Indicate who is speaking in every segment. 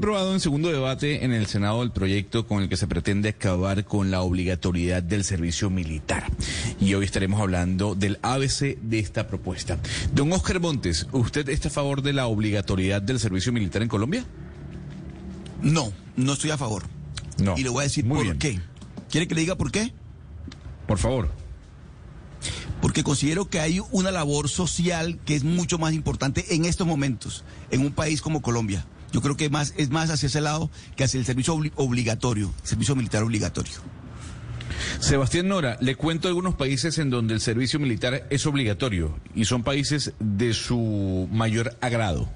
Speaker 1: Aprobado en segundo debate en el Senado el proyecto con el que se pretende acabar con la obligatoriedad del servicio militar. Y hoy estaremos hablando del ABC de esta propuesta. Don Oscar Montes, ¿usted está a favor de la obligatoriedad del servicio militar en Colombia?
Speaker 2: No, no estoy a favor.
Speaker 1: No.
Speaker 2: Y le voy a decir
Speaker 1: Muy
Speaker 2: por
Speaker 1: bien.
Speaker 2: qué. ¿Quiere que le diga por qué?
Speaker 1: Por favor.
Speaker 2: Porque considero que hay una labor social que es mucho más importante en estos momentos, en un país como Colombia. Yo creo que es más hacia ese lado que hacia el servicio obli- obligatorio, servicio militar obligatorio.
Speaker 1: Sebastián Nora, le cuento algunos países en donde el servicio militar es obligatorio y son países de su mayor agrado.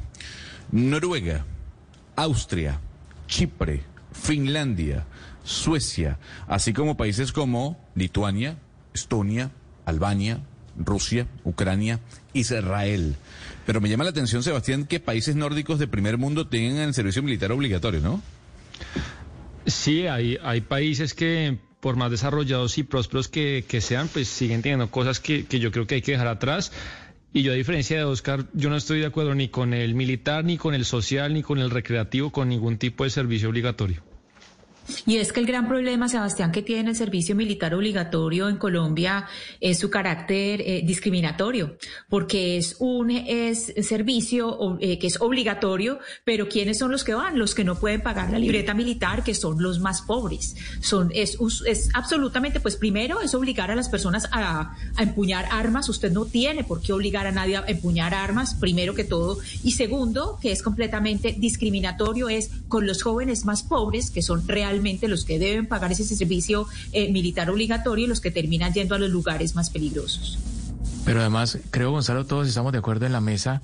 Speaker 1: Noruega, Austria, Chipre, Finlandia, Suecia, así como países como Lituania, Estonia, Albania, Rusia, Ucrania, Israel. Pero me llama la atención, Sebastián, que países nórdicos de primer mundo tengan el servicio militar obligatorio, ¿no?
Speaker 3: Sí, hay, hay países que, por más desarrollados y prósperos que, sean, pues siguen teniendo cosas que, que yo creo que hay que dejar atrás. Y yo, a diferencia de Oscar, yo no estoy de acuerdo ni con el militar, ni con el social, ni con el recreativo, con ningún tipo de servicio obligatorio.
Speaker 4: Y es que el gran problema, Sebastián, que tiene el servicio militar obligatorio en Colombia es su carácter eh, discriminatorio, porque es un es servicio eh, que es obligatorio, pero ¿quiénes son los que van? Los que no pueden pagar la libreta militar, que son los más pobres. Son, es, es absolutamente, pues primero es obligar a las personas a, a empuñar armas. Usted no tiene por qué obligar a nadie a empuñar armas, primero que todo. Y segundo, que es completamente discriminatorio, es con los jóvenes más pobres, que son realmente los que deben pagar ese servicio eh, militar obligatorio y los que terminan yendo a los lugares más peligrosos.
Speaker 5: Pero además, creo, Gonzalo, todos estamos de acuerdo en la mesa.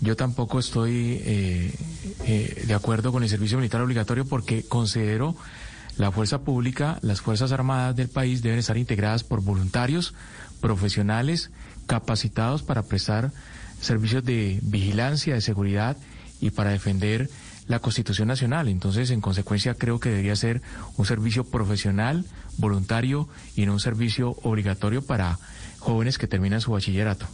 Speaker 5: Yo tampoco estoy eh, eh, de acuerdo con el servicio militar obligatorio porque considero la fuerza pública, las Fuerzas Armadas del país deben estar integradas por voluntarios, profesionales, capacitados para prestar servicios de vigilancia, de seguridad y para defender la Constitución Nacional. Entonces, en consecuencia, creo que debería ser un servicio profesional, voluntario y no un servicio obligatorio para jóvenes que terminan su bachillerato.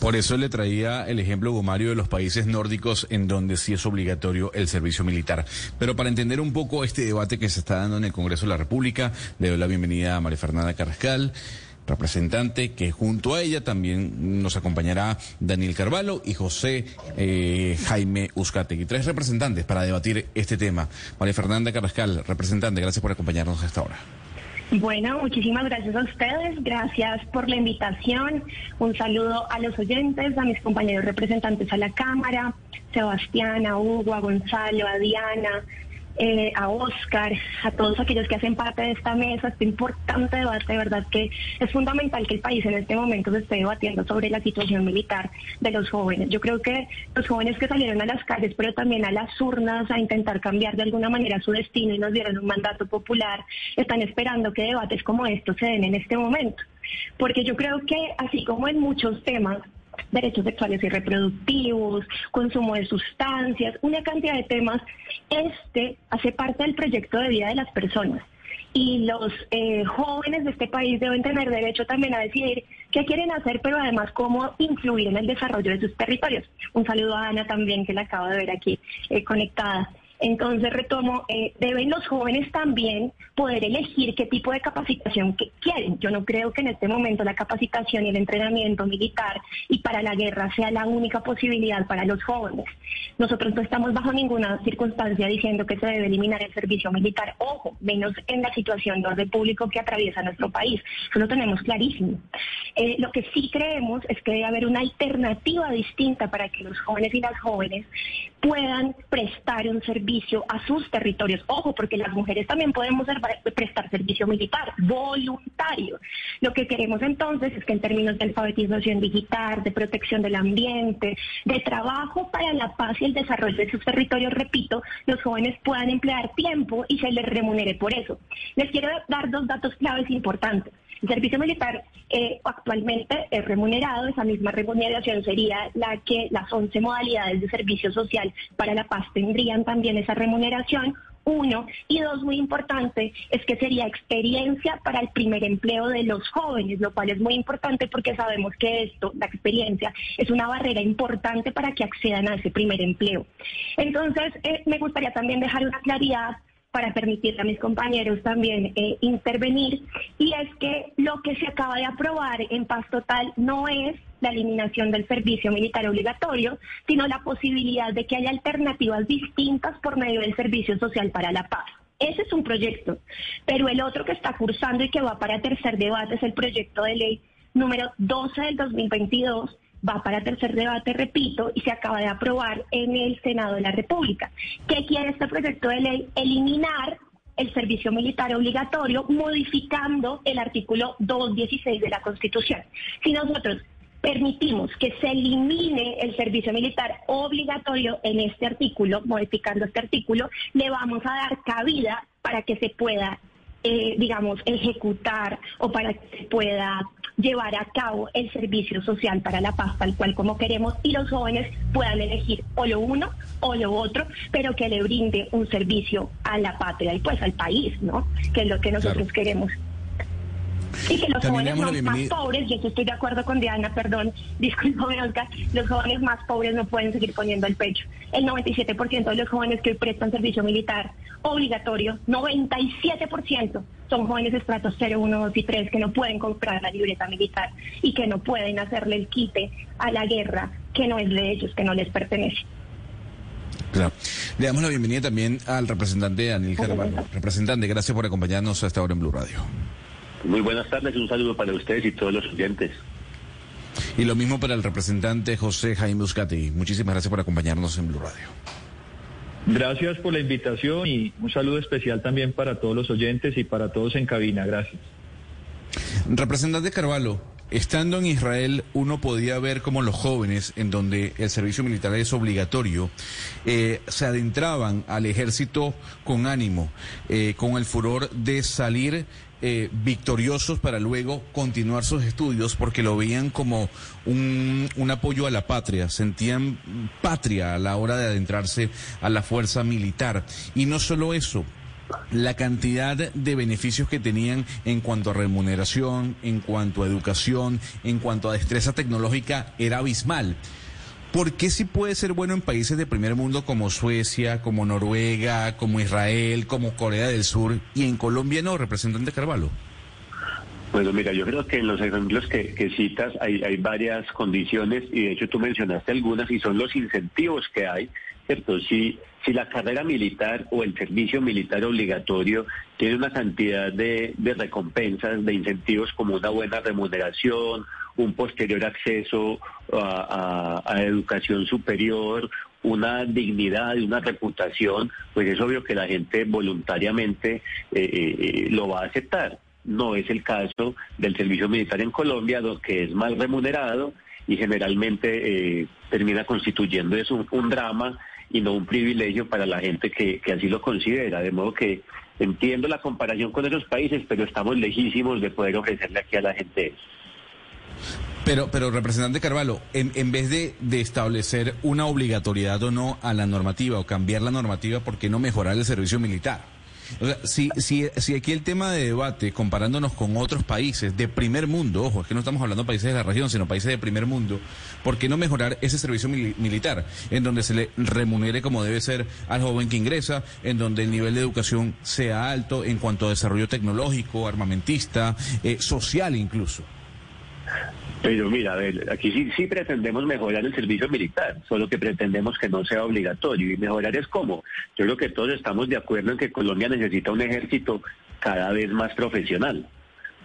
Speaker 1: Por eso le traía el ejemplo, Gomario, de los países nórdicos en donde sí es obligatorio el servicio militar. Pero para entender un poco este debate que se está dando en el Congreso de la República, le doy la bienvenida a María Fernanda Carrascal, representante, que junto a ella también nos acompañará Daniel Carvalho y José eh, Jaime Uzcategui. Tres representantes para debatir este tema. María Fernanda Carrascal, representante, gracias por acompañarnos a esta hora.
Speaker 6: Bueno, muchísimas gracias a ustedes, gracias por la invitación, un saludo a los oyentes, a mis compañeros representantes a la Cámara, Sebastián, a Hugo, a Gonzalo, a Diana, eh, a Oscar, a todos aquellos que hacen parte de esta mesa, este importante debate, de verdad que es fundamental que el país en este momento se esté debatiendo sobre la situación militar de los jóvenes. Yo creo que los jóvenes que salieron a las calles, pero también a las urnas a intentar cambiar de alguna manera su destino y nos dieron un mandato popular, están esperando que debates como estos se den en este momento. Porque yo creo que así como en muchos temas, derechos sexuales y reproductivos, consumo de sustancias, una cantidad de temas. Este hace parte del proyecto de vida de las personas. Y los eh, jóvenes de este país deben tener derecho también a decidir qué quieren hacer, pero además cómo influir en el desarrollo de sus territorios. Un saludo a Ana también, que la acabo de ver aquí eh, conectada. Entonces, retomo, eh, deben los jóvenes también poder elegir qué tipo de capacitación quieren. Yo no creo que en este momento la capacitación y el entrenamiento militar y para la guerra sea la única posibilidad para los jóvenes. Nosotros no estamos bajo ninguna circunstancia diciendo que se debe eliminar el servicio militar. Ojo, menos en la situación de orden público que atraviesa nuestro país. Eso lo tenemos clarísimo. Eh, lo que sí creemos es que debe haber una alternativa distinta para que los jóvenes y las jóvenes puedan prestar un servicio a sus territorios. Ojo, porque las mujeres también podemos prestar servicio militar voluntario. Lo que queremos entonces es que en términos de alfabetización digital, de protección del ambiente, de trabajo para la paz y el desarrollo de sus territorios, repito, los jóvenes puedan emplear tiempo y se les remunere por eso. Les quiero dar dos datos claves importantes. El servicio militar eh, actualmente es remunerado, esa misma remuneración sería la que las 11 modalidades de servicio social para la paz tendrían también esa remuneración. Uno, y dos, muy importante, es que sería experiencia para el primer empleo de los jóvenes, lo cual es muy importante porque sabemos que esto, la experiencia, es una barrera importante para que accedan a ese primer empleo. Entonces, eh, me gustaría también dejar una claridad para permitirle a mis compañeros también eh, intervenir, y es que lo que se acaba de aprobar en paz total no es la eliminación del servicio militar obligatorio, sino la posibilidad de que haya alternativas distintas por medio del servicio social para la paz. Ese es un proyecto, pero el otro que está cursando y que va para tercer debate es el proyecto de ley número 12 del 2022 va para tercer debate, repito, y se acaba de aprobar en el Senado de la República. ¿Qué quiere este proyecto de ley? Eliminar el servicio militar obligatorio modificando el artículo 216 de la Constitución. Si nosotros permitimos que se elimine el servicio militar obligatorio en este artículo, modificando este artículo, le vamos a dar cabida para que se pueda, eh, digamos, ejecutar o para que se pueda llevar a cabo el servicio social para la paz tal cual como queremos y los jóvenes puedan elegir o lo uno o lo otro, pero que le brinde un servicio a la patria y pues al país, ¿no? Que es lo que nosotros queremos. Y que los jóvenes más, pobres, y estoy de acuerdo con Diana, perdón, discúlpame, Olga, los jóvenes más pobres no pueden seguir poniendo el pecho. El 97% de los jóvenes que prestan servicio militar obligatorio, 97% son jóvenes estratos 0, 1, 2 y 3 que no pueden comprar la libreta militar y que no pueden hacerle el quite a la guerra que no es de ellos, que no les pertenece.
Speaker 1: Claro. Le damos la bienvenida también al representante Daniel Carvalho. Representante, gracias por acompañarnos a esta hora en Blue Radio.
Speaker 7: Muy buenas tardes, un saludo para ustedes y todos los oyentes.
Speaker 1: Y lo mismo para el representante José Jaime Buscati. Muchísimas gracias por acompañarnos en Blue Radio.
Speaker 8: Gracias por la invitación y un saludo especial también para todos los oyentes y para todos en cabina. Gracias.
Speaker 1: Representante Carvalho, estando en Israel uno podía ver cómo los jóvenes, en donde el servicio militar es obligatorio, eh, se adentraban al ejército con ánimo, eh, con el furor de salir eh, victoriosos para luego continuar sus estudios porque lo veían como un, un, apoyo a la patria, sentían patria a la hora de adentrarse a la fuerza militar. Y no solo eso, la cantidad de beneficios que tenían en cuanto a remuneración, en cuanto a educación, en cuanto a destreza tecnológica era abismal. ¿Por qué sí puede ser bueno en países de primer mundo como Suecia, como Noruega, como Israel, como Corea del Sur y en Colombia no, representante Carvalho?
Speaker 7: Bueno, mira, yo creo que en los ejemplos que, citas hay, hay varias condiciones y de hecho tú mencionaste algunas y son los incentivos que hay, ¿cierto? Si, si la carrera militar o el servicio militar obligatorio tiene una cantidad de, de recompensas, de incentivos como una buena remuneración, un posterior acceso a, educación superior, una dignidad y una reputación, pues es obvio que la gente voluntariamente eh, eh, eh, lo va a aceptar. No es el caso del servicio militar en Colombia, lo que es mal remunerado y generalmente termina constituyendo es un, drama y no un privilegio para la gente que, que así lo considera. De modo que entiendo la comparación con esos países, pero estamos lejísimos de poder ofrecerle aquí a la gente eso.
Speaker 1: Pero, pero representante Carvalho, en, en vez de, de, establecer una obligatoriedad o no a la normativa o cambiar la normativa, ¿por qué no mejorar el servicio militar? O sea, si, si, si aquí el tema de debate, comparándonos con otros países de primer mundo, ojo, es que no estamos hablando de países de la región, sino países de primer mundo, ¿por qué no mejorar ese servicio militar? En donde se le remunere como debe ser al joven que ingresa, en donde el nivel de educación sea alto en cuanto a desarrollo tecnológico, armamentista, eh, social incluso.
Speaker 7: Pero mira, a ver, aquí sí, sí pretendemos mejorar el servicio militar, solo que pretendemos que no sea obligatorio. ¿Y mejorar es cómo? Yo creo que todos estamos de acuerdo en que Colombia necesita un ejército cada vez más profesional.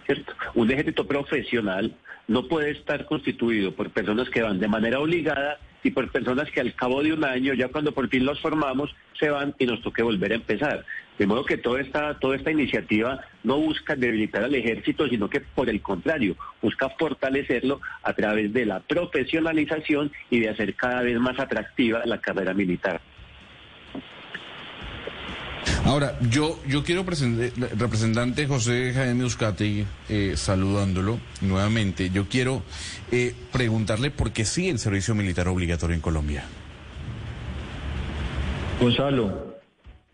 Speaker 7: ¿cierto? Un ejército profesional no puede estar constituido por personas que van de manera obligada y por personas que al cabo de un año, ya cuando por fin los formamos, se van y nos toque volver a empezar. De modo que toda esta, toda esta iniciativa no busca debilitar al ejército, sino que por el contrario, busca fortalecerlo a través de la profesionalización y de hacer cada vez más atractiva la carrera militar.
Speaker 1: Ahora, yo, yo quiero presentar, representante José Jaime Uzcategui, eh, saludándolo nuevamente, yo quiero eh, preguntarle por qué sí el servicio militar obligatorio en Colombia.
Speaker 8: Gonzalo,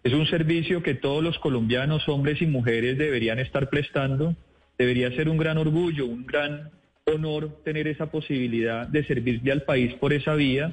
Speaker 8: es un servicio que todos los colombianos, hombres y mujeres, deberían estar prestando. Debería ser un gran orgullo, un gran honor tener esa posibilidad de servirle al país por esa vía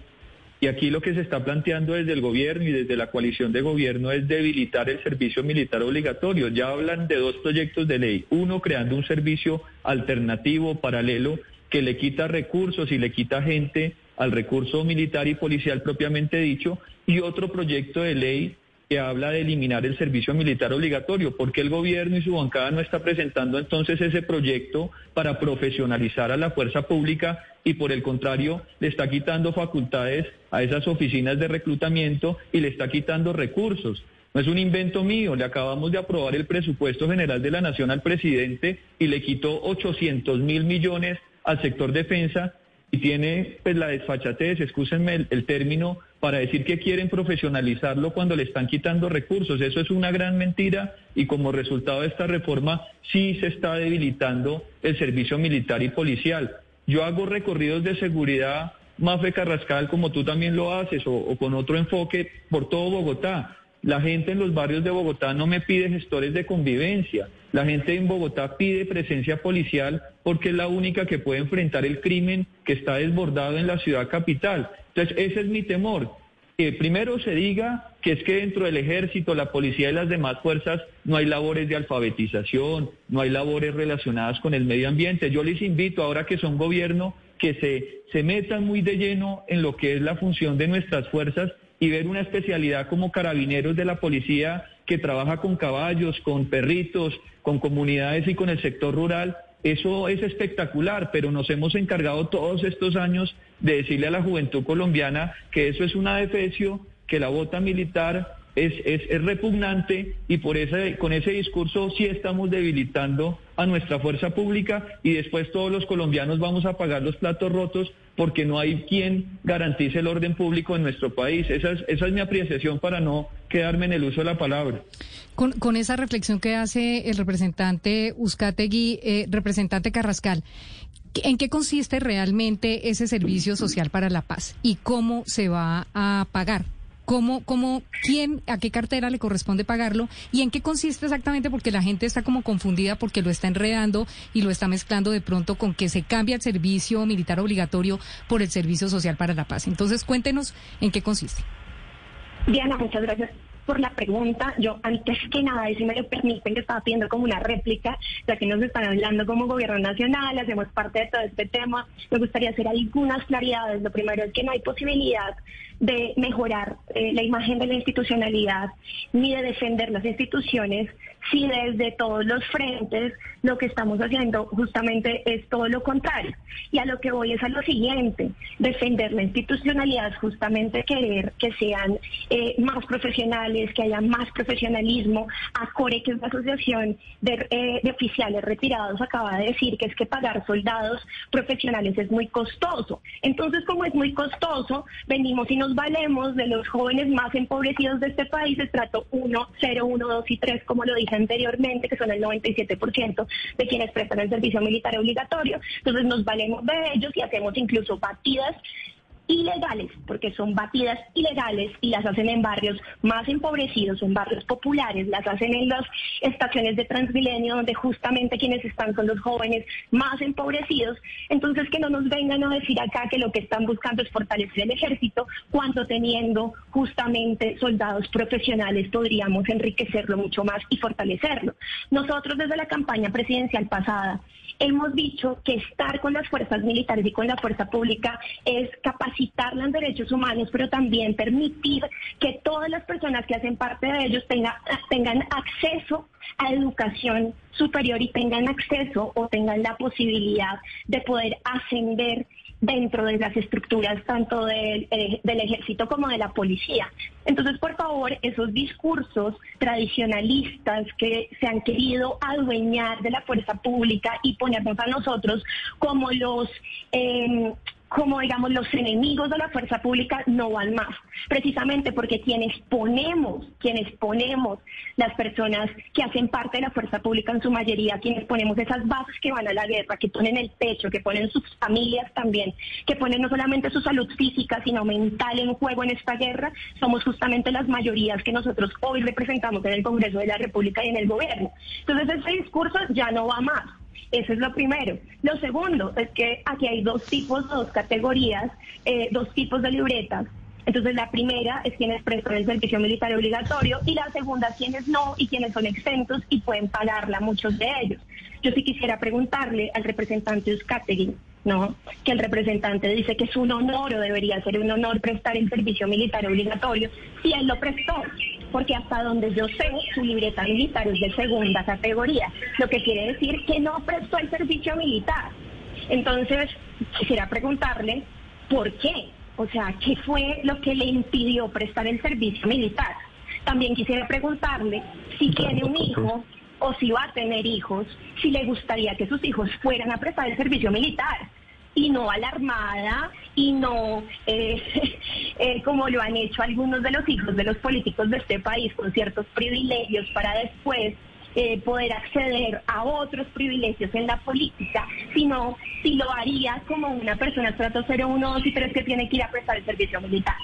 Speaker 8: y aquí lo que se está planteando desde el gobierno y desde la coalición de gobierno es debilitar el servicio militar obligatorio. Ya hablan de dos proyectos de ley. Uno, creando un servicio alternativo, paralelo, que le quita recursos y le quita gente al recurso militar y policial propiamente dicho. Y otro proyecto de ley que habla de eliminar el servicio militar obligatorio. ¿Por qué el gobierno y su bancada no está presentando entonces ese proyecto para profesionalizar a la fuerza pública y por el contrario le está quitando facultades a esas oficinas de reclutamiento y le está quitando recursos? No es un invento mío, le acabamos de aprobar el presupuesto general de la Nación al presidente y le quitó 800 mil millones al sector defensa y tiene pues la desfachatez, escúsenme el, término, para decir que quieren profesionalizarlo cuando le están quitando recursos. Eso es una gran mentira y como resultado de esta reforma sí se está debilitando el servicio militar y policial. Yo hago recorridos de seguridad, Mafe Carrascal, como tú también lo haces, o con otro enfoque por todo Bogotá. La gente en los barrios de Bogotá no me pide gestores de convivencia. La gente en Bogotá pide presencia policial porque es la única que puede enfrentar el crimen que está desbordado en la ciudad capital. Entonces, ese es mi temor. Que primero se diga que es que dentro del ejército, la policía y las demás fuerzas no hay labores de alfabetización, no hay labores relacionadas con el medio ambiente. Yo les invito, ahora que son gobierno, que se, se metan muy de lleno en lo que es la función de nuestras fuerzas y ver una especialidad como carabineros de la policía que trabaja con caballos, con perritos, con comunidades y con el sector rural, eso es espectacular, pero nos hemos encargado todos estos años de decirle a la juventud colombiana que eso es una defecio, que la bota militar es, es, repugnante y por ese, con ese discurso sí estamos debilitando a nuestra fuerza pública y después todos los colombianos vamos a pagar los platos rotos porque no hay quien garantice el orden público en nuestro país. Esa es, esa es mi apreciación para no quedarme en el uso de la palabra.
Speaker 9: Con, con esa reflexión que hace el representante Uzcategui, eh, representante Carrascal, ¿en qué consiste realmente ese servicio social para la paz y cómo se va a pagar? ¿Cómo, cómo, quién, a qué cartera le corresponde pagarlo y en qué consiste exactamente? Porque la gente está como confundida porque lo está enredando y lo está mezclando de pronto con que se cambia el servicio militar obligatorio por el servicio social para la paz. Entonces, cuéntenos en qué consiste.
Speaker 6: Diana, muchas gracias por la pregunta. Yo, antes que nada, y si me lo permiten, que estaba pidiendo como una réplica, ya que nos están hablando como gobierno nacional, hacemos parte de todo este tema, me gustaría hacer algunas claridades. Lo primero es que no hay posibilidad de mejorar eh, la imagen de la institucionalidad ni de defender las instituciones si desde todos los frentes lo que estamos haciendo justamente es todo lo contrario. Y a lo que voy es a lo siguiente, defender la institucionalidad justamente querer que sean eh, más profesionales, que haya más profesionalismo. ACORE, que es la Asociación de, eh, de Oficiales Retirados, acaba de decir que es que pagar soldados profesionales es muy costoso. Entonces, como es muy costoso, venimos y nos valemos de los jóvenes más empobrecidos de este país, estrato 1, 0, 1, 2 y 3, como lo dije anteriormente, que son el 97% de quienes prestan el servicio militar obligatorio. Entonces nos valemos de ellos y hacemos incluso batidas ilegales, porque son batidas ilegales y las hacen en barrios más empobrecidos, en barrios populares, las hacen en las estaciones de Transmilenio, donde justamente quienes están son los jóvenes más empobrecidos. Entonces, que no nos vengan a decir acá que lo que están buscando es fortalecer el ejército, cuando teniendo justamente soldados profesionales podríamos enriquecerlo mucho más y fortalecerlo. Nosotros desde la campaña presidencial pasada hemos dicho que estar con las fuerzas militares y con la fuerza pública es capacitarla en derechos humanos, pero también permitir que todas las personas que hacen parte de ellos tengan, tengan acceso a educación superior y tengan acceso o tengan la posibilidad de poder ascender dentro de las estructuras tanto del, eh, del ejército como de la policía. Entonces, por favor, esos discursos tradicionalistas que se han querido adueñar de la fuerza pública y ponernos a nosotros como los... Eh, como digamos los enemigos de la fuerza pública no van más, precisamente porque quienes ponemos, quienes ponemos las personas que hacen parte de la fuerza pública en su mayoría, quienes ponemos esas bases que van a la guerra, que ponen el pecho, que ponen sus familias también, que ponen no solamente su salud física, sino mental en juego en esta guerra, somos justamente las mayorías que nosotros hoy representamos en el Congreso de la República y en el gobierno. Entonces ese discurso ya no va más. Eso es lo primero. Lo segundo es que aquí hay dos tipos, dos categorías, eh, dos tipos de libretas. Entonces la primera es quienes prestan el servicio militar obligatorio y la segunda quienes no y quienes son exentos y pueden pagarla, muchos de ellos. Yo sí quisiera preguntarle al representante Euskategui, ¿no? Que el representante dice que es un honor o debería ser un honor prestar el servicio militar obligatorio si él lo prestó porque hasta donde yo sé, su libreta militar es de segunda categoría, lo que quiere decir que no prestó el servicio militar. Entonces, quisiera preguntarle, ¿por qué? O sea, ¿qué fue lo que le impidió prestar el servicio militar? También quisiera preguntarle si tiene un hijo o si va a tener hijos, si le gustaría que sus hijos fueran a prestar el servicio militar y no a la Armada y no eh, eh, como lo han hecho algunos de los hijos de los políticos de este país con ciertos privilegios para después eh, poder acceder a otros privilegios en la política, sino si lo haría como una persona estrato 0, 1, 2 y 3 que tiene que ir a prestar el servicio militar.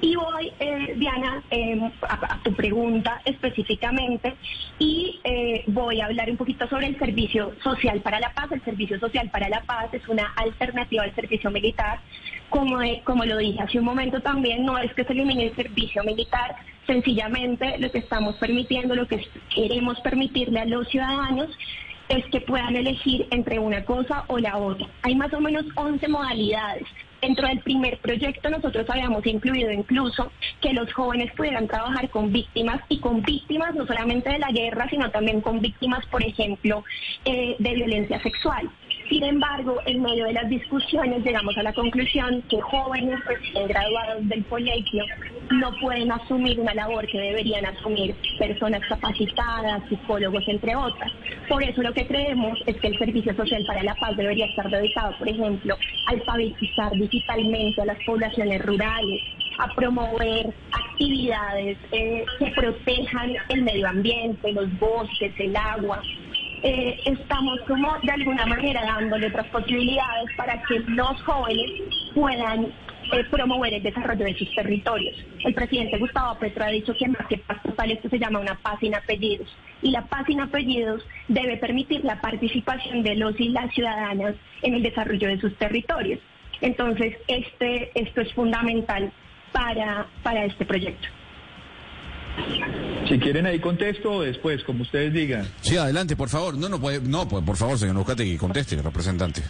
Speaker 6: Y voy, eh, Diana, em, a, tu pregunta específicamente y eh, voy a hablar un poquito sobre el servicio social para la paz. El servicio social para la paz es una alternativa al servicio militar. Como, como lo dije hace un momento también, no es que se elimine el servicio militar, sencillamente lo que estamos permitiendo, lo que queremos permitirle a los ciudadanos es que puedan elegir entre una cosa o la otra. Hay más o menos 11 modalidades. Dentro del primer proyecto nosotros habíamos incluido incluso que los jóvenes pudieran trabajar con víctimas y con víctimas no solamente de la guerra, sino también con víctimas, por ejemplo, eh, de violencia sexual. Sin embargo, en medio de las discusiones llegamos a la conclusión que jóvenes recién graduados del colegio no pueden asumir una labor que deberían asumir personas capacitadas, psicólogos, entre otras. Por eso lo que creemos es que el Servicio Social para la Paz debería estar dedicado, por ejemplo, a alfabetizar digitalmente a las poblaciones rurales, a promover actividades eh, que protejan el medio ambiente, los bosques, el agua, eh, estamos como de alguna manera dándole otras posibilidades para que los jóvenes puedan eh, promover el desarrollo de sus territorios. El presidente Gustavo Petro ha dicho que más que paz total esto se llama una paz sin apellidos y la paz sin apellidos debe permitir la participación de los y las ciudadanas en el desarrollo de sus territorios. Entonces, este, esto es fundamental para, para este proyecto.
Speaker 8: Si quieren ahí contesto después, como ustedes digan.
Speaker 1: Sí, adelante, por favor. No, no, puede, no por favor, señor y conteste, representante.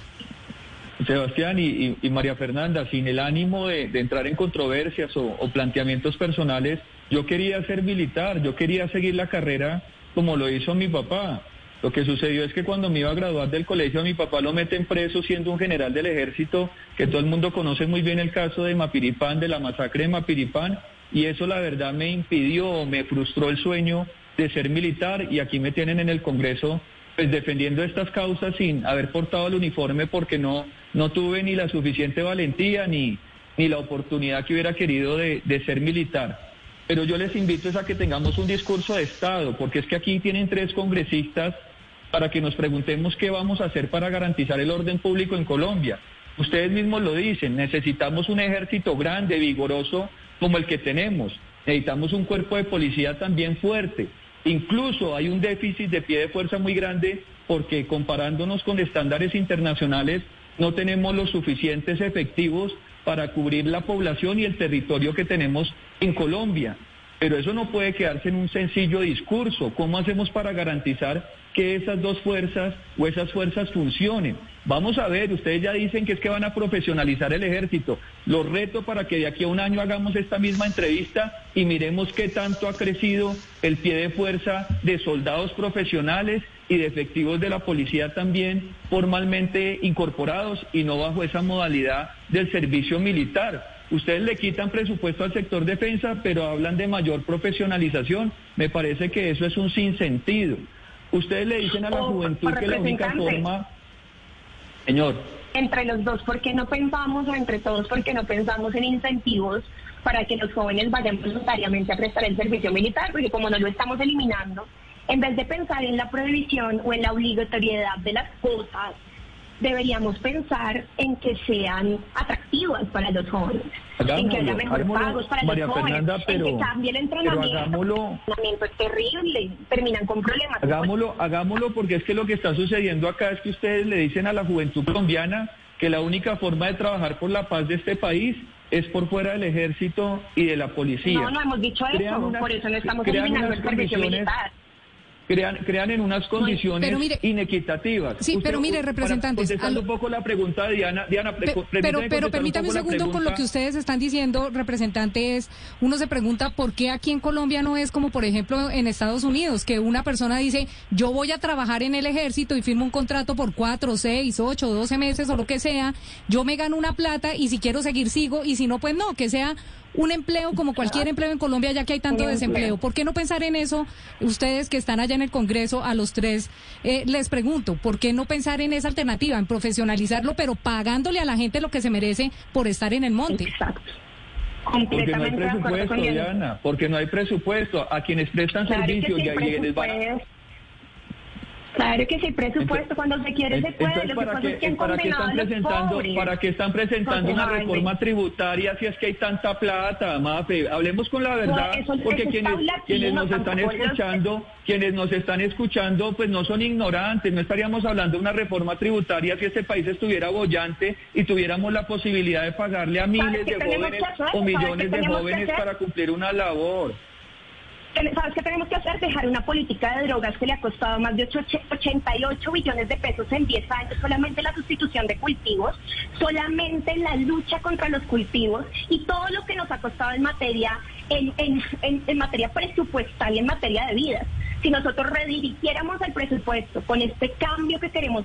Speaker 8: Sebastián y, María Fernanda, sin el ánimo de, entrar en controversias o, o, planteamientos personales, yo quería ser militar, yo quería seguir la carrera como lo hizo mi papá. Lo que sucedió es que cuando me iba a graduar del colegio, mi papá lo meten preso siendo un general del ejército, que todo el mundo conoce muy bien el caso de Mapiripán, de la masacre de Mapiripán, y eso la verdad me impidió, me frustró el sueño de ser militar y aquí me tienen en el Congreso pues defendiendo estas causas sin haber portado el uniforme porque no, no tuve ni la suficiente valentía ni, ni la oportunidad que hubiera querido de, de ser militar. Pero yo les invito a que tengamos un discurso de Estado, porque es que aquí tienen tres congresistas para que nos preguntemos qué vamos a hacer para garantizar el orden público en Colombia. Ustedes mismos lo dicen, necesitamos un ejército grande, vigoroso, como el que tenemos. Necesitamos un cuerpo de policía también fuerte. Incluso hay un déficit de pie de fuerza muy grande porque comparándonos con estándares internacionales no tenemos los suficientes efectivos para cubrir la población y el territorio que tenemos en Colombia. Pero eso no puede quedarse en un sencillo discurso. ¿Cómo hacemos para garantizar que esas dos fuerzas o esas fuerzas funcionen? Vamos a ver, ustedes ya dicen que es que van a profesionalizar el ejército. Los reto para que de aquí a un año hagamos esta misma entrevista y miremos qué tanto ha crecido el pie de fuerza de soldados profesionales y de efectivos de la policía también formalmente incorporados y no bajo esa modalidad del servicio militar. Ustedes le quitan presupuesto al sector defensa, pero hablan de mayor profesionalización. Me parece que eso es un sinsentido. Ustedes le dicen a la
Speaker 6: O,
Speaker 8: juventud que la única forma... Señor.
Speaker 6: Entre los dos, ¿por qué no pensamos, o entre todos, por qué no pensamos en incentivos para que los jóvenes vayan voluntariamente a prestar el servicio militar? Porque como no lo estamos eliminando, en vez de pensar en la prohibición o en la obligatoriedad de las cosas, deberíamos pensar en que sean atractivas para los jóvenes, en que haya mejores pagos para
Speaker 8: María
Speaker 6: los jóvenes,
Speaker 8: Fernanda,
Speaker 6: en
Speaker 8: pero-
Speaker 6: que cambie el
Speaker 8: pero
Speaker 6: entrenamiento.
Speaker 8: hagámoslo.
Speaker 6: El entrenamiento es terrible, terminan con problemas.
Speaker 8: Hagámoslo, hagámoslo porque es que lo que está sucediendo acá es que ustedes le dicen a la juventud colombiana que la única forma de trabajar por la paz de este país es por fuera del ejército y de la policía.
Speaker 6: No, no hemos dicho
Speaker 8: Crean
Speaker 6: eso,
Speaker 8: unas-
Speaker 6: por eso no estamos eliminando el servicio militar.
Speaker 8: Crean, crean en unas condiciones
Speaker 9: pero mire-
Speaker 8: inequitativas.
Speaker 9: Sí, pero mire, representantes,
Speaker 8: Contestando un poco la pregunta de Diana, Diana
Speaker 9: Pe- pero, pero permítame un segundo con lo que ustedes están diciendo, representante, es, uno se pregunta por qué aquí en Colombia no es como, por ejemplo, en Estados Unidos, que una persona dice, yo voy a trabajar en el ejército y firmo un contrato por cuatro, seis, ocho, doce meses o lo que sea, yo me gano una plata y si quiero seguir sigo y si no, pues no, que sea un empleo como cualquier empleo en Colombia, ya que hay tanto desempleo. ¿Por qué no pensar en eso? Ustedes que están allá en el Congreso, a los tres, eh, les pregunto, ¿por qué no pensar en esa alternativa, en profesionalizarlo, pero pagándole a la gente lo que se merece por estar en el monte?
Speaker 6: Exacto.
Speaker 8: Porque no hay presupuesto,
Speaker 6: Diana.
Speaker 8: Porque no hay presupuesto. A quienes prestan
Speaker 6: Claro
Speaker 8: servicios
Speaker 6: sí,
Speaker 8: y a quienes van a...
Speaker 6: Claro que sí, presupuesto, cuando se quiere se puede.
Speaker 8: Entonces,
Speaker 6: Lo que
Speaker 8: ¿para
Speaker 6: pasa
Speaker 8: qué,
Speaker 6: es que
Speaker 8: para qué están presentando, para qué están presentando una
Speaker 6: Jaime.
Speaker 8: reforma tributaria si es que hay tanta plata, Mafe? Hablemos con la verdad,
Speaker 6: No,
Speaker 8: porque quienes,
Speaker 6: latino,
Speaker 8: quienes nos están
Speaker 6: los-
Speaker 8: escuchando, quienes nos están escuchando, pues no son ignorantes, no estaríamos hablando de una reforma tributaria si este país estuviera bollante y tuviéramos la posibilidad de pagarle a miles de jóvenes
Speaker 6: que hacer?
Speaker 8: o
Speaker 6: ¿Sabe
Speaker 8: millones de
Speaker 6: que
Speaker 8: jóvenes para cumplir una labor.
Speaker 6: ¿Sabes qué tenemos que hacer? Dejar una política de drogas que le ha costado más de ocho- 88 billones de pesos en 10 años, solamente la sustitución de cultivos, solamente la lucha contra los cultivos y todo lo que nos ha costado en materia, en, en, en- en materia presupuestal y en materia de vidas. Si nosotros redirigiéramos el presupuesto con este cambio que queremos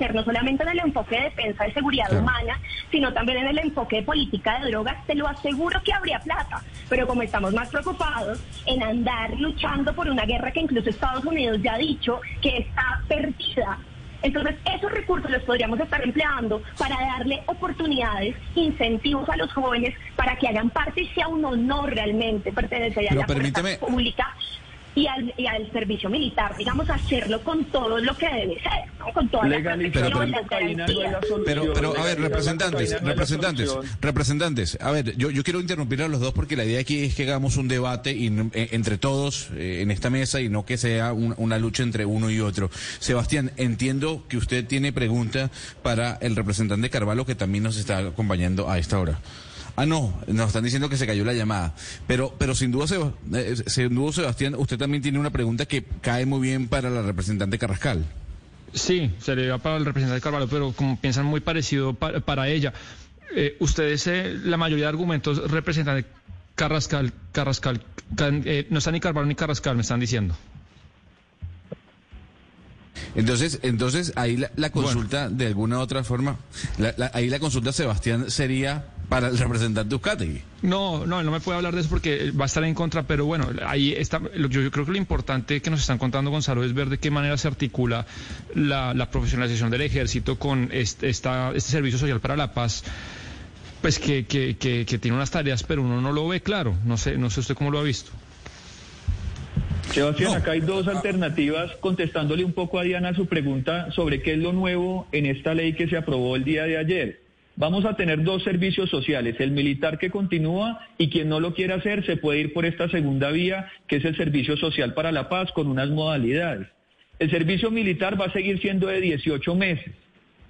Speaker 6: Hacer no solamente en el enfoque de defensa de seguridad humana, sino también en el enfoque de política de drogas, te lo aseguro que habría plata. Pero como estamos más preocupados en andar luchando por una guerra que incluso Estados Unidos ya ha dicho que está perdida. Entonces, esos recursos los podríamos estar empleando para darle oportunidades, incentivos a los jóvenes para que hagan parte y sea un honor realmente pertenecer a la fuerza pública y al, y al servicio militar, digamos, hacerlo con todo lo que debe ser, ¿no? con todas las
Speaker 8: Legalizar la
Speaker 6: las
Speaker 8: cocaína no es la
Speaker 6: garantías.
Speaker 8: solución.
Speaker 1: Pero, pero, a ver, representantes,
Speaker 8: no
Speaker 1: representantes, representantes, a ver, yo, yo quiero interrumpir a los dos porque la idea aquí es que hagamos un debate y, eh, entre todos eh, en esta mesa y no que sea un- una lucha entre uno y otro. Sebastián, entiendo que usted tiene pregunta para el representante Carvalho que también nos está acompañando a esta hora. Ah, no, nos están diciendo que se cayó la llamada. Pero, pero sin duda, Seba- eh, sin duda, Sebastián, usted también tiene una pregunta que cae muy bien para la representante Carrascal.
Speaker 3: Sí, se le para el representante Carvalho, pero como piensan muy parecido pa- para ella. Eh, ustedes, eh, la mayoría de argumentos representan Carrascal, Carrascal, can- eh, no está ni Carvalho ni Carrascal, me están diciendo.
Speaker 1: Entonces, entonces ahí la, la consulta de alguna otra forma, la- la- ahí la consulta Sebastián sería para el representante Euskadi.
Speaker 3: No, no, él no me puede hablar de eso porque va a estar en contra, pero bueno, ahí está. lo- Yo, yo creo que lo importante que nos están contando, Gonzalo, es ver de qué manera se articula la, la profesionalización del ejército con este, esta, este servicio social para la paz. Pues que, que, que, que tiene unas tareas, pero uno no lo ve claro. No sé, no sé usted cómo lo ha visto.
Speaker 8: Sebastián, acá hay dos alternativas contestándole un poco a Diana su pregunta sobre qué es lo nuevo en esta ley que se aprobó el día de ayer. Vamos a tener dos servicios sociales, el militar que continúa y quien no lo quiera hacer se puede ir por esta segunda vía, que es el servicio social para la paz con unas modalidades. El servicio militar va a seguir siendo de 18 meses.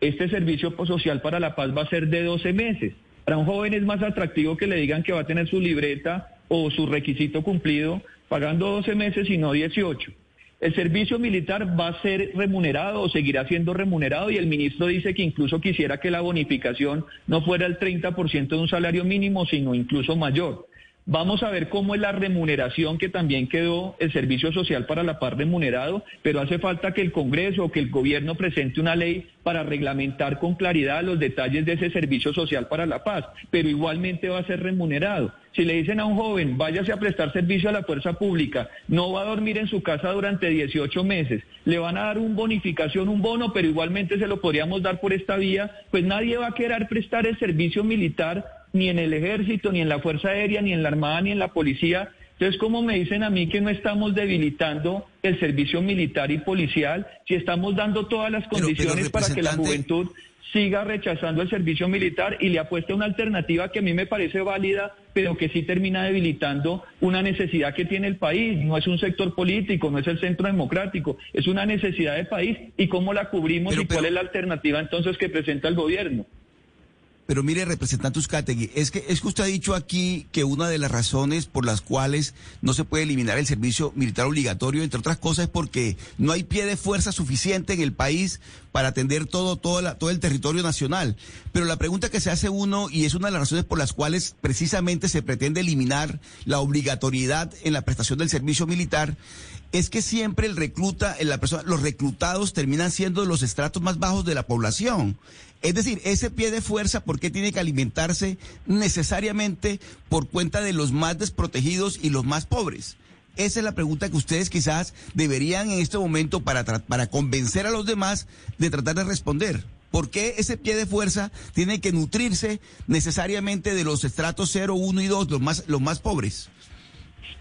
Speaker 8: Este servicio social para la paz va a ser de 12 meses. Para un joven es más atractivo que le digan que va a tener su libreta o su requisito cumplido pagando 12 meses y no 18. El servicio militar va a ser remunerado o seguirá siendo remunerado y el ministro dice que incluso quisiera que la bonificación no fuera el 30% de un salario mínimo, sino incluso mayor. Vamos a ver cómo es la remuneración que también quedó el Servicio Social para la Paz remunerado, pero hace falta que el Congreso o que el gobierno presente una ley para reglamentar con claridad los detalles de ese Servicio Social para la Paz, pero igualmente va a ser remunerado. Si le dicen a un joven, váyase a prestar servicio a la fuerza pública, no va a dormir en su casa durante 18 meses, le van a dar un bonificación, un bono, pero igualmente se lo podríamos dar por esta vía, pues nadie va a querer prestar el servicio militar ni en el ejército, ni en la Fuerza Aérea, ni en la Armada, ni en la policía. Entonces, ¿cómo me dicen a mí que no estamos debilitando el servicio militar y policial si estamos dando todas las condiciones para que la juventud siga rechazando el servicio militar y le apueste una alternativa que a mí me parece válida, pero que sí termina debilitando una necesidad que tiene el país. No es un sector político, no es el centro democrático, es una necesidad de país. ¿Y cómo la cubrimos y cuál es la alternativa entonces que presenta el gobierno?
Speaker 2: Pero mire, representante Uzcategui, es que, es que usted ha dicho aquí que una de las razones por las cuales no se puede eliminar el servicio militar obligatorio, entre otras cosas, es porque no hay pie de fuerza suficiente en el país para atender todo, la, todo el territorio nacional. Pero la pregunta que se hace uno, y es una de las razones por las cuales precisamente se pretende eliminar la obligatoriedad en la prestación del servicio militar, es que siempre el recluta, la persona, los reclutados terminan siendo los estratos más bajos de la población. Es decir, ese pie de fuerza, ¿por qué tiene que alimentarse necesariamente por cuenta de los más desprotegidos y los más pobres? Esa es la pregunta que ustedes quizás deberían en este momento para, para convencer a los demás de tratar de responder. ¿Por qué ese pie de fuerza tiene que nutrirse necesariamente de los estratos 0, 1 y 2, los más, los más pobres?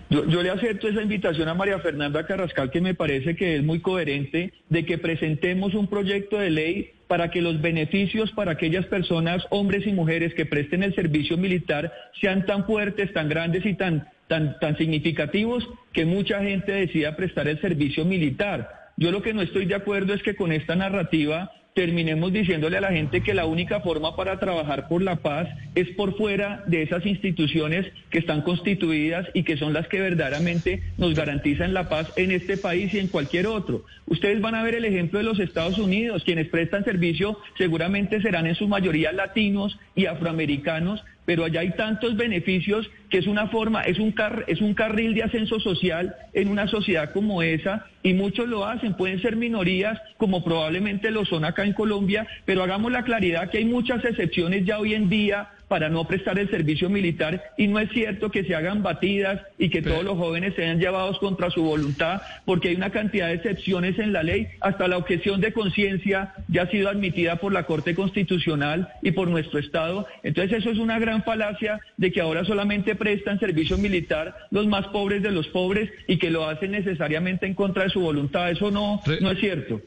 Speaker 8: Yo, yo, le acepto esa invitación a María Fernanda Carrascal, que me parece que es muy coherente, de que presentemos un proyecto de ley para que los beneficios para aquellas personas, hombres y mujeres que presten el servicio militar, sean tan fuertes, tan grandes y tan, tan, tan significativos que mucha gente decida prestar el servicio militar. Yo lo que no estoy de acuerdo es que con esta narrativa terminemos diciéndole a la gente que la única forma para trabajar por la paz es por fuera de esas instituciones que están constituidas y que son las que verdaderamente nos garantizan la paz en este país y en cualquier otro. Ustedes van a ver el ejemplo de los Estados Unidos, quienes prestan servicio seguramente serán en su mayoría latinos y afroamericanos, pero allá hay tantos beneficios que es una forma, es un, car, es un carril de ascenso social en una sociedad como esa y muchos lo hacen, pueden ser minorías como probablemente lo son acá en Colombia, pero hagamos la claridad que hay muchas excepciones ya hoy en día para no prestar el servicio militar y no es cierto que se hagan batidas y que todos los jóvenes sean llevados contra su voluntad porque hay una cantidad de excepciones en la ley, hasta la objeción de conciencia ya ha sido admitida por la Corte Constitucional y por nuestro Estado. Entonces eso es una gran falacia de que ahora solamente prestan servicio militar los más pobres de los pobres y que lo hacen necesariamente en contra de su voluntad. Eso no, no es cierto.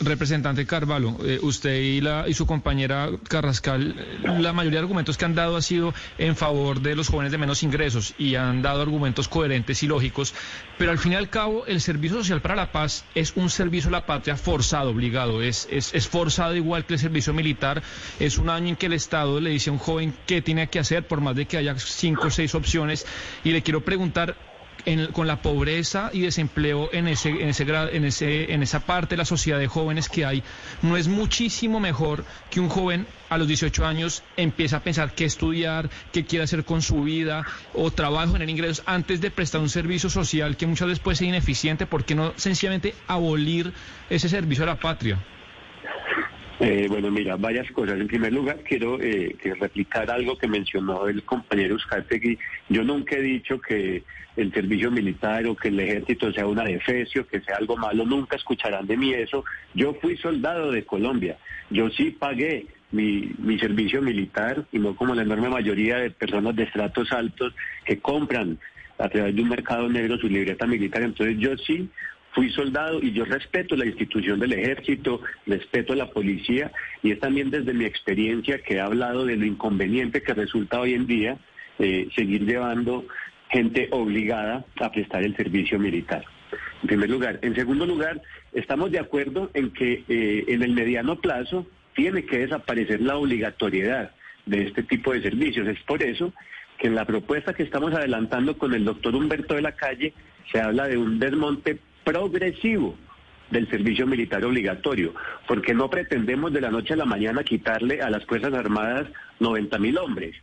Speaker 3: Representante Carvalho, eh, usted y, la, y su compañera Carrascal, la mayoría de argumentos que han dado ha sido en favor de los jóvenes de menos ingresos y han dado argumentos coherentes y lógicos, pero al fin y al cabo el Servicio Social para la Paz es un servicio a la patria forzado, obligado, es, es, es forzado igual que el servicio militar, es un año en que el Estado le dice a un joven qué tiene que hacer por más de que haya cinco o seis opciones y le quiero preguntar con la pobreza y desempleo en, ese, en, ese, en, ese, en esa parte de la sociedad de jóvenes que hay, no es muchísimo mejor que un joven a los 18 años empiece a pensar qué estudiar, qué quiere hacer con su vida o trabajo en el ingresos antes de prestar un servicio social que muchas veces puede ser ineficiente, ¿por qué no sencillamente abolir ese servicio a la patria?
Speaker 7: Eh, bueno, mira, varias cosas. En primer lugar, quiero eh, replicar algo que mencionó el compañero Uzcategui. Yo nunca he dicho que el servicio militar o que el ejército sea una defecio, que sea algo malo. Nunca escucharán de mí eso. Yo fui soldado de Colombia. Yo sí pagué mi, mi servicio militar y no como la enorme mayoría de personas de estratos altos que compran a través de un mercado negro su libreta militar. Entonces yo sí fui soldado y yo respeto la institución del ejército, respeto a la policía y es también desde mi experiencia que he hablado de lo inconveniente que resulta hoy en día eh, seguir llevando gente obligada a prestar el servicio militar. En primer lugar. En segundo lugar, estamos de acuerdo en que eh, en el mediano plazo tiene que desaparecer la obligatoriedad de este tipo de servicios. Es por eso que en la propuesta que estamos adelantando con el doctor Humberto de la Calle se habla de un desmonte progresivo del servicio militar obligatorio, porque no pretendemos de la noche a la mañana quitarle a las Fuerzas Armadas 90 mil hombres.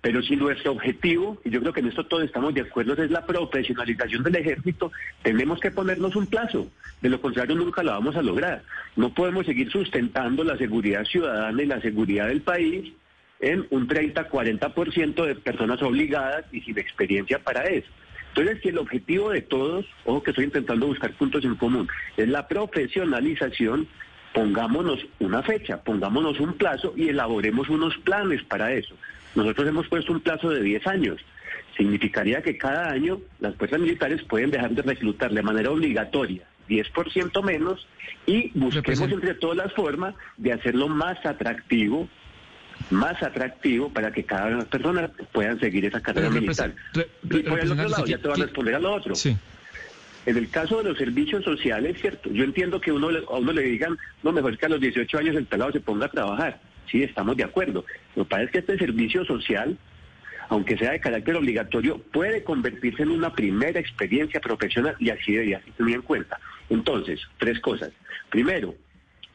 Speaker 7: Pero si nuestro objetivo, y yo creo que en esto todos estamos de acuerdo, es la profesionalización del ejército, tenemos que ponernos un plazo. De lo contrario, nunca lo vamos a lograr. No podemos seguir sustentando la seguridad ciudadana y la seguridad del país en un 30-40% de personas obligadas y sin experiencia para eso. Entonces, si el objetivo de todos, ojo que estoy intentando buscar puntos en común, es la profesionalización, pongámonos una fecha, pongámonos un plazo y elaboremos unos planes para eso. Nosotros hemos puesto un plazo de 10 años. Significaría que cada año las fuerzas militares pueden dejar de reclutar de manera obligatoria 10% menos y busquemos entre todas las formas de hacerlo más atractivo más atractivo para que cada una de las personas puedan seguir esa carrera militar. y por el otro lado, ya te voy a responder a lo otro. En el caso de los servicios sociales, cierto, yo entiendo que uno, a uno le digan, no, mejor que a los 18 años el pelado se ponga a trabajar. Sí, estamos de acuerdo. Lo que pasa es que este servicio social, aunque sea de carácter obligatorio, puede convertirse en una primera experiencia profesional y así debería ser en cuenta. Entonces, tres cosas. Primero,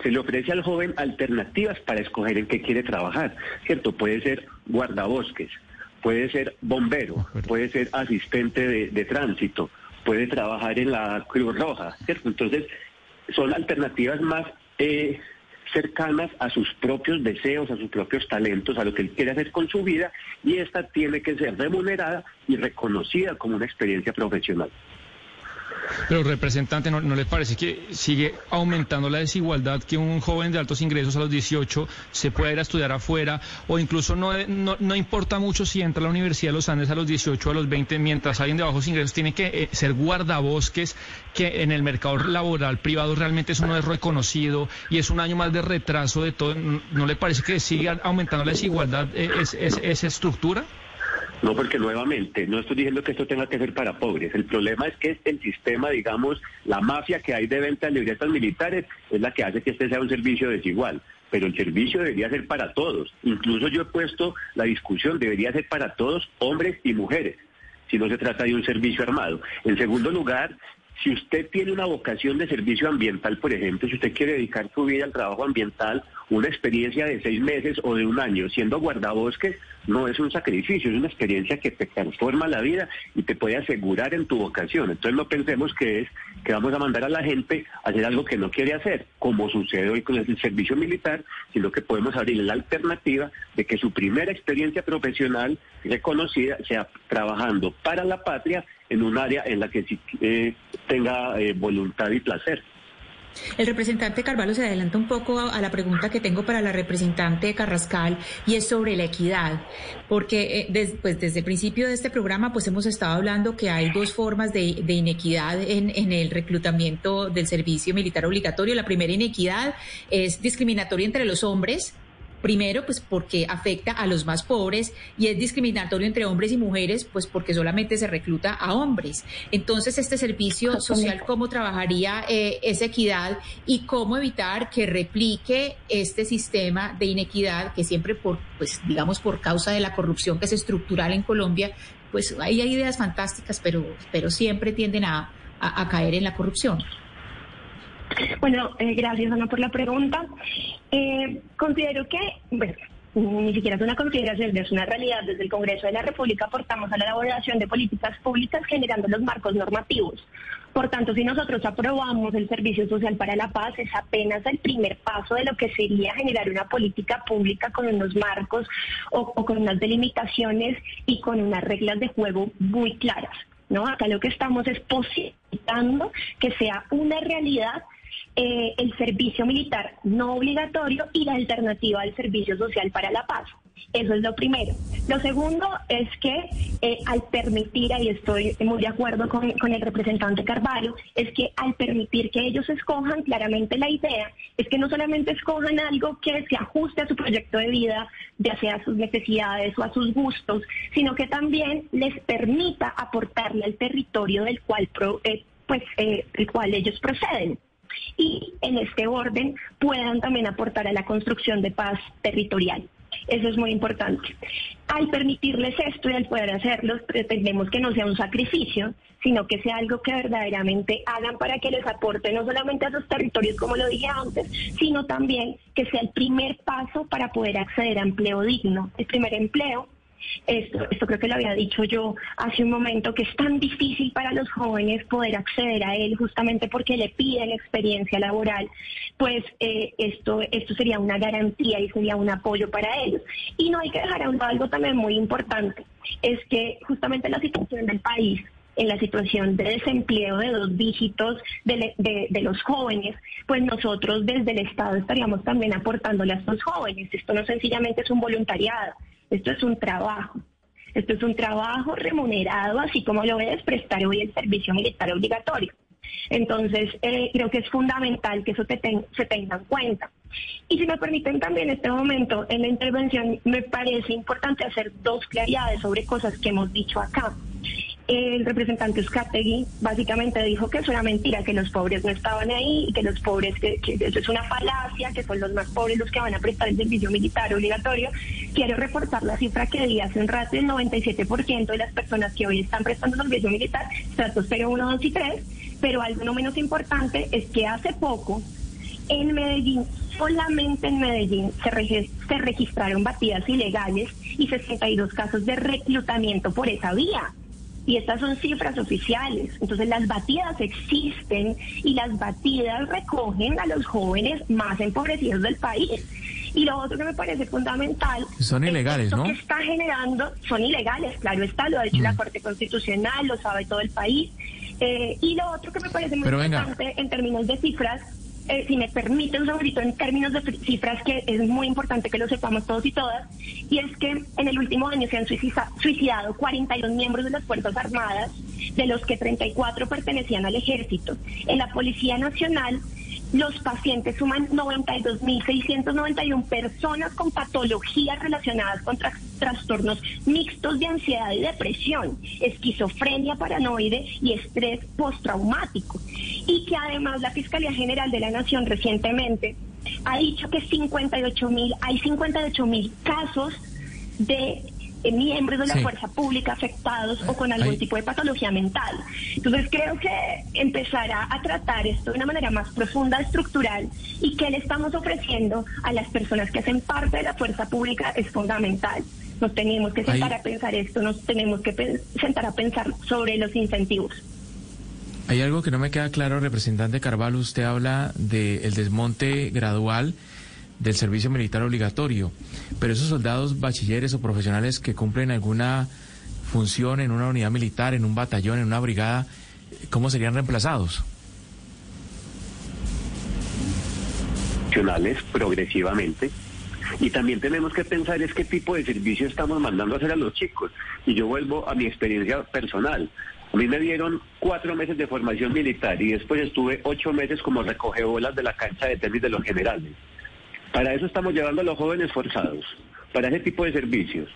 Speaker 7: se le ofrece al joven alternativas para escoger en qué quiere trabajar, ¿cierto? Puede ser guardabosques, puede ser bombero, puede ser asistente de, tránsito, puede trabajar en la Cruz Roja, ¿cierto? Entonces, son alternativas más eh, cercanas a sus propios deseos, a sus propios talentos, a lo que él quiere hacer con su vida, y esta tiene que ser remunerada y reconocida como una experiencia profesional.
Speaker 3: Pero representante, ¿no, le parece que sigue aumentando la desigualdad que un joven de altos ingresos a los 18 se pueda ir a estudiar afuera o incluso no, no, importa mucho si entra a la Universidad de los Andes a los 18 o a los 20, mientras alguien de bajos ingresos tiene que eh, ser guardabosques, que en el mercado laboral privado realmente eso no es reconocido y es un año más de retraso de todo? ¿No, le parece que sigue aumentando la desigualdad eh, esa estructura?
Speaker 7: No, porque nuevamente, no estoy diciendo que esto tenga que ser para pobres. El problema es que el sistema, digamos, la mafia que hay de venta de libretas militares es la que hace que este sea un servicio desigual. Pero el servicio debería ser para todos. Incluso yo he puesto la discusión, debería ser para todos, hombres y mujeres, si no se trata de un servicio armado. En segundo lugar, si usted tiene una vocación de servicio ambiental, por ejemplo, si usted quiere dedicar su vida al trabajo ambiental, una experiencia de seis meses o de un año siendo guardabosques no es un sacrificio, es una experiencia que te transforma la vida y te puede asegurar en tu vocación. Entonces no pensemos que es que vamos a mandar a la gente a hacer algo que no quiere hacer, como sucede hoy con el servicio militar, sino que podemos abrir la alternativa de que su primera experiencia profesional reconocida sea trabajando para la patria en un área en la que eh, tenga eh, voluntad y placer.
Speaker 4: El representante Carvalho se adelanta un poco a, la pregunta que tengo para la representante Carrascal y es sobre la equidad, porque eh, pues, desde el principio de este programa pues hemos estado hablando que hay dos formas de, inequidad en, en, el reclutamiento del servicio militar obligatorio. La primera inequidad es discriminatoria entre los hombres Primero, pues porque afecta a los más pobres y es discriminatorio entre hombres y mujeres, pues porque solamente se recluta a hombres. Entonces, este servicio social, ¿cómo trabajaría eh, esa equidad y cómo evitar que replique este sistema de inequidad que siempre por, pues digamos, por causa de la corrupción que es estructural en Colombia, pues hay, hay ideas fantásticas, pero, pero siempre tienden a, a caer en la corrupción?
Speaker 6: Bueno, eh, gracias Ana por la pregunta. Eh, considero que, bueno, ni siquiera es una consideración, es una realidad. Desde el Congreso de la República aportamos a la elaboración de políticas públicas generando los marcos normativos. Por tanto, si nosotros aprobamos el Servicio Social para la Paz, es apenas el primer paso de lo que sería generar una política pública con unos marcos o, con unas delimitaciones y con unas reglas de juego muy claras. ¿no? Acá lo que estamos es posibilitando que sea una realidad eh, el servicio militar no obligatorio y la alternativa al servicio social para la paz. Eso es lo primero. Lo segundo es que eh, al permitir, y estoy muy de acuerdo con, con el representante Carvalho, es que al permitir que ellos escojan, claramente la idea es que no solamente escojan algo que se ajuste a su proyecto de vida, ya sea a sus necesidades o a sus gustos, sino que también les permita aportarle al territorio del cual, pro- eh, pues, eh, el cual ellos proceden y en este orden puedan también aportar a la construcción de paz territorial. Eso es muy importante. Al permitirles esto y al poder hacerlo, pretendemos que no sea un sacrificio, sino que sea algo que verdaderamente hagan para que les aporte no solamente a esos territorios, como lo dije antes, sino también que sea el primer paso para poder acceder a empleo digno. El primer empleo esto, esto creo que lo había dicho yo hace un momento, que es tan difícil para los jóvenes poder acceder a él justamente porque le piden experiencia laboral, pues eh, esto, esto sería una garantía y sería un apoyo para ellos. Y no hay que dejar a un lado algo también muy importante, es que justamente la situación del país en la situación de desempleo de dos dígitos de, de los jóvenes, pues nosotros desde el Estado estaríamos también aportándole a estos jóvenes. Esto no sencillamente es un voluntariado, esto es un trabajo. Esto es un trabajo remunerado, así como lo es prestar hoy el servicio militar obligatorio. Entonces, eh, creo que es fundamental que eso se tenga en cuenta. Y si me permiten también en este momento, en la intervención, me parece importante hacer dos claridades sobre cosas que hemos dicho acá. El representante Uzcategui básicamente dijo que eso era mentira, que los pobres no estaban ahí y que los pobres, que, que eso es una falacia, que son los más pobres los que van a prestar el servicio militar obligatorio. Quiero reportar la cifra que di hace un rato, el 97% de las personas que hoy están prestando servicio militar, estratos 0, 1, 2 y 3, pero algo no menos importante es que hace poco en Medellín, solamente en Medellín, se, regi- se registraron batidas ilegales y 62 casos de reclutamiento por esa vía. Y estas son cifras oficiales. Entonces las batidas existen y las batidas recogen a los jóvenes más empobrecidos del país. Y lo otro que me parece fundamental
Speaker 5: Son ilegales, ¿no?
Speaker 6: que está generando son ilegales, claro está, lo ha dicho la Corte Constitucional, lo sabe todo el país. Eh, y lo otro que me parece muy
Speaker 5: Pero venga.
Speaker 6: importante en términos de cifras, eh, si me permite un segundito en términos de cifras que es muy importante que lo sepamos todos y todas, y es que en el último año se han suicida- suicidado 42 miembros de las Fuerzas Armadas, de los que 34 pertenecían al ejército. En la Policía Nacional los pacientes suman 92.691 personas con patologías relacionadas con tra- trastornos mixtos de ansiedad y depresión, esquizofrenia paranoide y estrés postraumático. Y que además la Fiscalía General de la Nación recientemente ha dicho que 58.000, hay 58.000 casos de miembros de la
Speaker 5: Sí.
Speaker 6: fuerza pública afectados o con algún
Speaker 5: Ahí-
Speaker 6: tipo de patología mental. Entonces creo que empezar a, tratar esto de una manera más profunda, estructural y que le estamos ofreciendo a las personas que hacen parte de la fuerza pública es fundamental. Nos tenemos que sentar
Speaker 5: Ahí-
Speaker 6: a pensar esto, nos tenemos que sentar a pensar sobre los incentivos.
Speaker 5: Hay algo que no me queda claro, representante Carvalho. Usted habla del desmonte gradual del servicio militar obligatorio, pero esos soldados bachilleres o profesionales que cumplen alguna función en una unidad militar, en un batallón, en una brigada, ¿cómo serían reemplazados?
Speaker 7: progresivamente. Y también tenemos que pensar es qué tipo de servicio estamos mandando a hacer a los chicos. Y yo vuelvo a mi experiencia personal. A mí me dieron cuatro meses de formación militar y después estuve ocho meses como recogebolas de la cancha de tenis de los generales. Para eso estamos llevando a los jóvenes forzados, para ese tipo de servicios.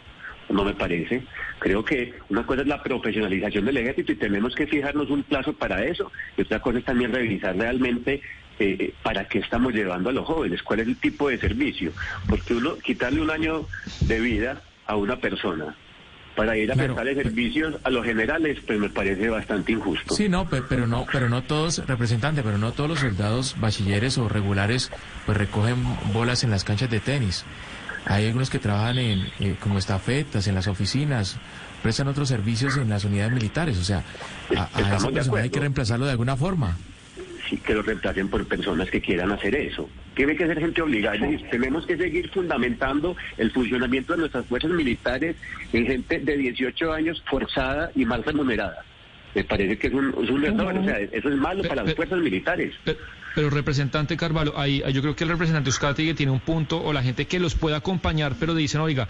Speaker 7: No me parece. Creo que una cosa es la profesionalización del ejército y tenemos que fijarnos un plazo para eso. Y otra cosa es también revisar realmente eh, para qué estamos llevando a los jóvenes, cuál es el tipo de servicio. Porque uno, quitarle un año de vida a una persona para ir a
Speaker 5: Claro.
Speaker 7: prestarle servicios a los generales, pues me parece bastante injusto.
Speaker 5: Sí, no, pe- pero no, pero no todos, representante, pero no todos los soldados bachilleres o regulares pues recogen bolas en las canchas de tenis. Hay algunos que trabajan en eh, como estafetas en las oficinas, prestan otros servicios en las unidades militares. O sea, a, esa persona hay que reemplazarlo de alguna forma.
Speaker 7: sí, que lo reemplacen por personas que quieran hacer eso. Tiene que ser gente obligada. Es decir, tenemos que seguir fundamentando el funcionamiento de nuestras fuerzas militares en gente de 18 años forzada y mal remunerada. Me parece que es un, es un error, o sea, eso es malo para las fuerzas militares.
Speaker 3: Pero representante Carvalho, ahí, yo creo que el representante Euskategui tiene un punto, o la gente que los pueda acompañar, pero dicen, oiga,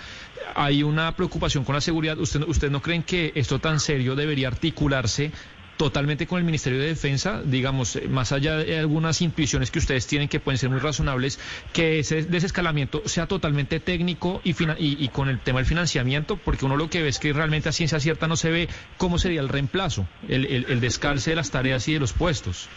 Speaker 3: hay una preocupación con la seguridad. ¿Usted, usted no creen que esto tan serio debería articularse totalmente con el Ministerio de Defensa, digamos, eh, más allá de algunas intuiciones que ustedes tienen que pueden ser muy razonables, que ese desescalamiento sea totalmente técnico y, con el tema del financiamiento, porque uno lo que ve es que realmente a ciencia cierta no se ve cómo sería el reemplazo, el descalce de las tareas y de los puestos.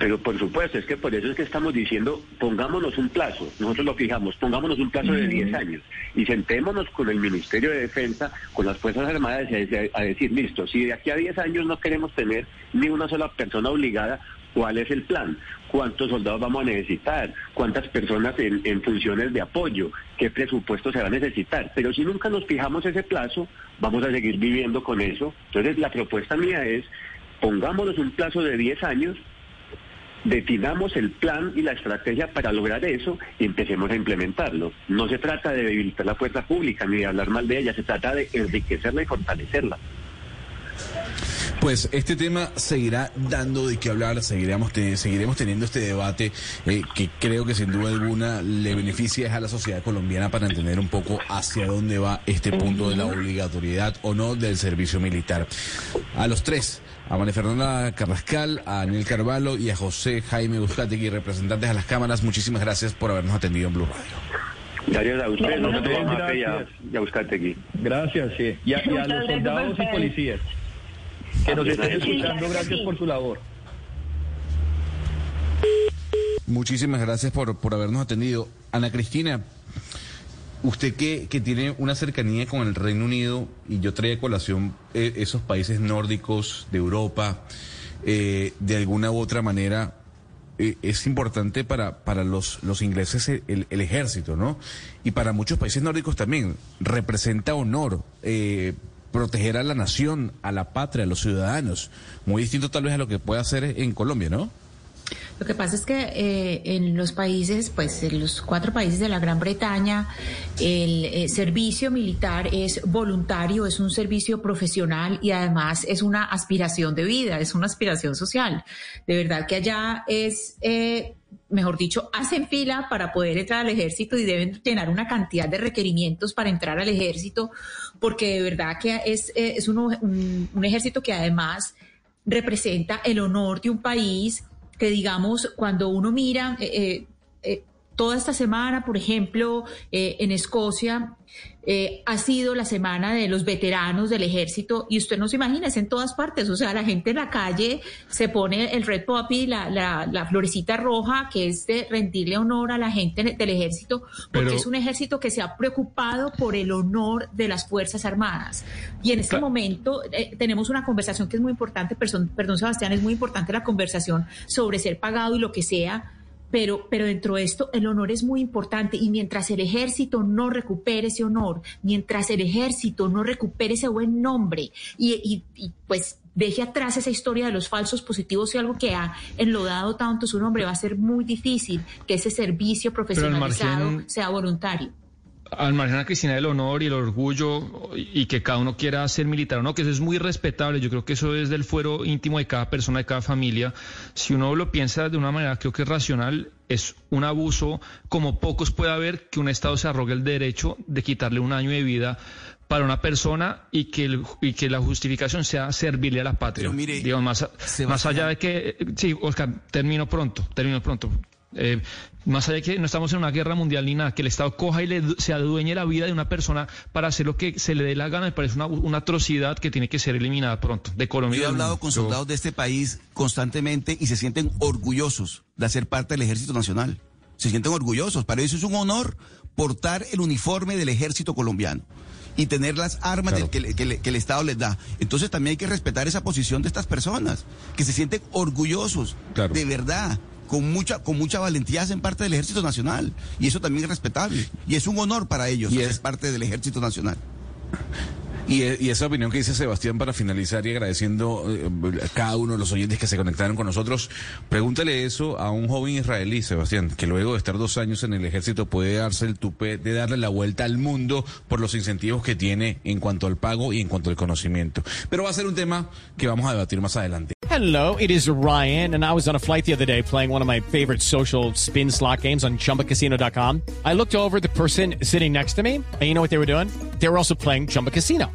Speaker 7: Pero por supuesto, es que por eso es que estamos diciendo, pongámonos un plazo, nosotros lo fijamos, pongámonos un plazo de 10 años y sentémonos con el Ministerio de Defensa, con las Fuerzas Armadas a, a decir, listo, si de aquí a 10 años no queremos tener ni una sola persona obligada, ¿cuál es el plan? ¿Cuántos soldados vamos a necesitar? ¿Cuántas personas en, en funciones de apoyo? ¿Qué presupuesto se va a necesitar? Pero si nunca nos fijamos ese plazo, vamos a seguir viviendo con eso. Entonces la propuesta mía es, pongámonos un plazo de 10 años definamos el plan y la estrategia para lograr eso y empecemos a implementarlo. No se trata de debilitar la fuerza pública ni de hablar mal de ella, se trata de enriquecerla y fortalecerla.
Speaker 1: Pues este tema seguirá dando de qué hablar, seguiremos, te- seguiremos teniendo este debate eh, que creo que sin duda alguna le beneficia a la sociedad colombiana para entender un poco hacia dónde va este punto de la obligatoriedad o no del servicio militar. A los tres, a María Fernanda Carrascal, a Daniel Carvalho y a José Jaime Buscategui, representantes a las cámaras, muchísimas gracias por habernos atendido en Blue Radio.
Speaker 7: Gracias a ustedes, nosotros
Speaker 8: Bien,
Speaker 7: vamos a hacer ya,
Speaker 8: gracias. sí. Y a, y a
Speaker 7: Muchas
Speaker 8: los soldados y policías que nos estén escuchando, gracias por su labor.
Speaker 1: Muchísimas gracias por, por habernos atendido. Ana Cristina, usted que, que tiene una cercanía con el Reino Unido y yo traía a colación eh, esos países nórdicos de Europa, eh, de alguna u otra manera eh, es importante para, para los, los ingleses el, el- el ejército, ¿no? Y para muchos países nórdicos también representa honor. Proteger a la nación, a la patria, a los ciudadanos. Muy distinto tal vez a lo que puede hacer en Colombia, ¿no?
Speaker 4: Lo que pasa es que eh, en los países, pues en los cuatro países de la Gran Bretaña, el eh, servicio militar es voluntario, es un servicio profesional y además es una aspiración de vida, es una aspiración social. De verdad que allá es, eh, mejor dicho, hacen fila para poder entrar al ejército y deben llenar una cantidad de requerimientos para entrar al ejército, porque de verdad que es, eh, es uno- un- un ejército que además representa el honor de un país que digamos cuando uno mira eh, eh, eh, toda esta semana, por ejemplo, eh, en Escocia eh, ha sido la semana de los veteranos del ejército y usted no se imagina, es en todas partes, o sea, la gente en la calle se pone el red poppy, la, la, la florecita roja, que es de rendirle honor a la gente del ejército, porque
Speaker 3: Pero-
Speaker 4: es un ejército que se ha preocupado por el honor de las Fuerzas Armadas. Y en este momento eh, tenemos una conversación que es muy importante, perdón, perdón Sebastián, es muy importante la conversación sobre ser pagado y lo que sea. Pero, pero dentro de esto el honor es muy importante y mientras el ejército no recupere ese honor, mientras el ejército no recupere ese buen nombre y, y- y, pues deje atrás esa historia de los falsos positivos y algo que ha enlodado tanto su nombre, va a ser muy difícil que ese servicio
Speaker 3: al
Speaker 4: profesionalizado
Speaker 3: margen-
Speaker 4: sea voluntario.
Speaker 3: Al margen a Cristina del honor y el orgullo y que cada uno quiera ser militar o no, que eso es muy respetable. Yo creo que eso es del fuero íntimo de cada persona, de cada familia. Si uno lo piensa de una manera, creo que es racional, es un abuso, como pocos puede haber, que un Estado se arrogue el derecho de quitarle un año de vida para una persona y que, el- y que la justificación sea servirle a la patria.
Speaker 2: Pero mire,
Speaker 3: Digo, más, más allá de que, sí, Oscar, termino pronto, termino pronto. Eh, más allá de que no estamos en una guerra mundial ni nada, que el Estado coja y le, se adueñe la vida de una persona para hacer lo que se le dé la gana, me parece una, una atrocidad que tiene que ser eliminada pronto de Colombia.
Speaker 2: Yo he hablado con
Speaker 3: Yo-
Speaker 2: soldados de este país constantemente y se sienten orgullosos de hacer parte del Ejército Nacional. Se sienten orgullosos. Para ellos es un honor portar el uniforme del Ejército colombiano y tener las armas del- que, le- que le- que el Estado les da. Entonces también hay que respetar esa posición de estas personas, que se sienten orgullosos, de verdad. Con mucha, con mucha valentía hacen parte del Ejército Nacional. Y eso también es respetable. Y es un honor para ellos ser parte del Ejército Nacional.
Speaker 1: Y, eh, y esa opinión que dice Sebastián para finalizar y agradeciendo eh, a cada uno de los oyentes que se conectaron con nosotros, pregúntale eso a un joven israelí, Sebastián, que luego de estar dos años en el ejército puede darse el tupé de darle la vuelta al mundo por los incentivos que tiene en cuanto al pago y en cuanto al conocimiento. Pero va a ser un tema que vamos a debatir más adelante.
Speaker 10: Hello, it is Ryan, and I was on a flight the other day playing one of my favorite social spin slot games on chumbacasino.com. I looked over the person sitting next to me, and you know what they were doing? They were also playing Chumba Casino.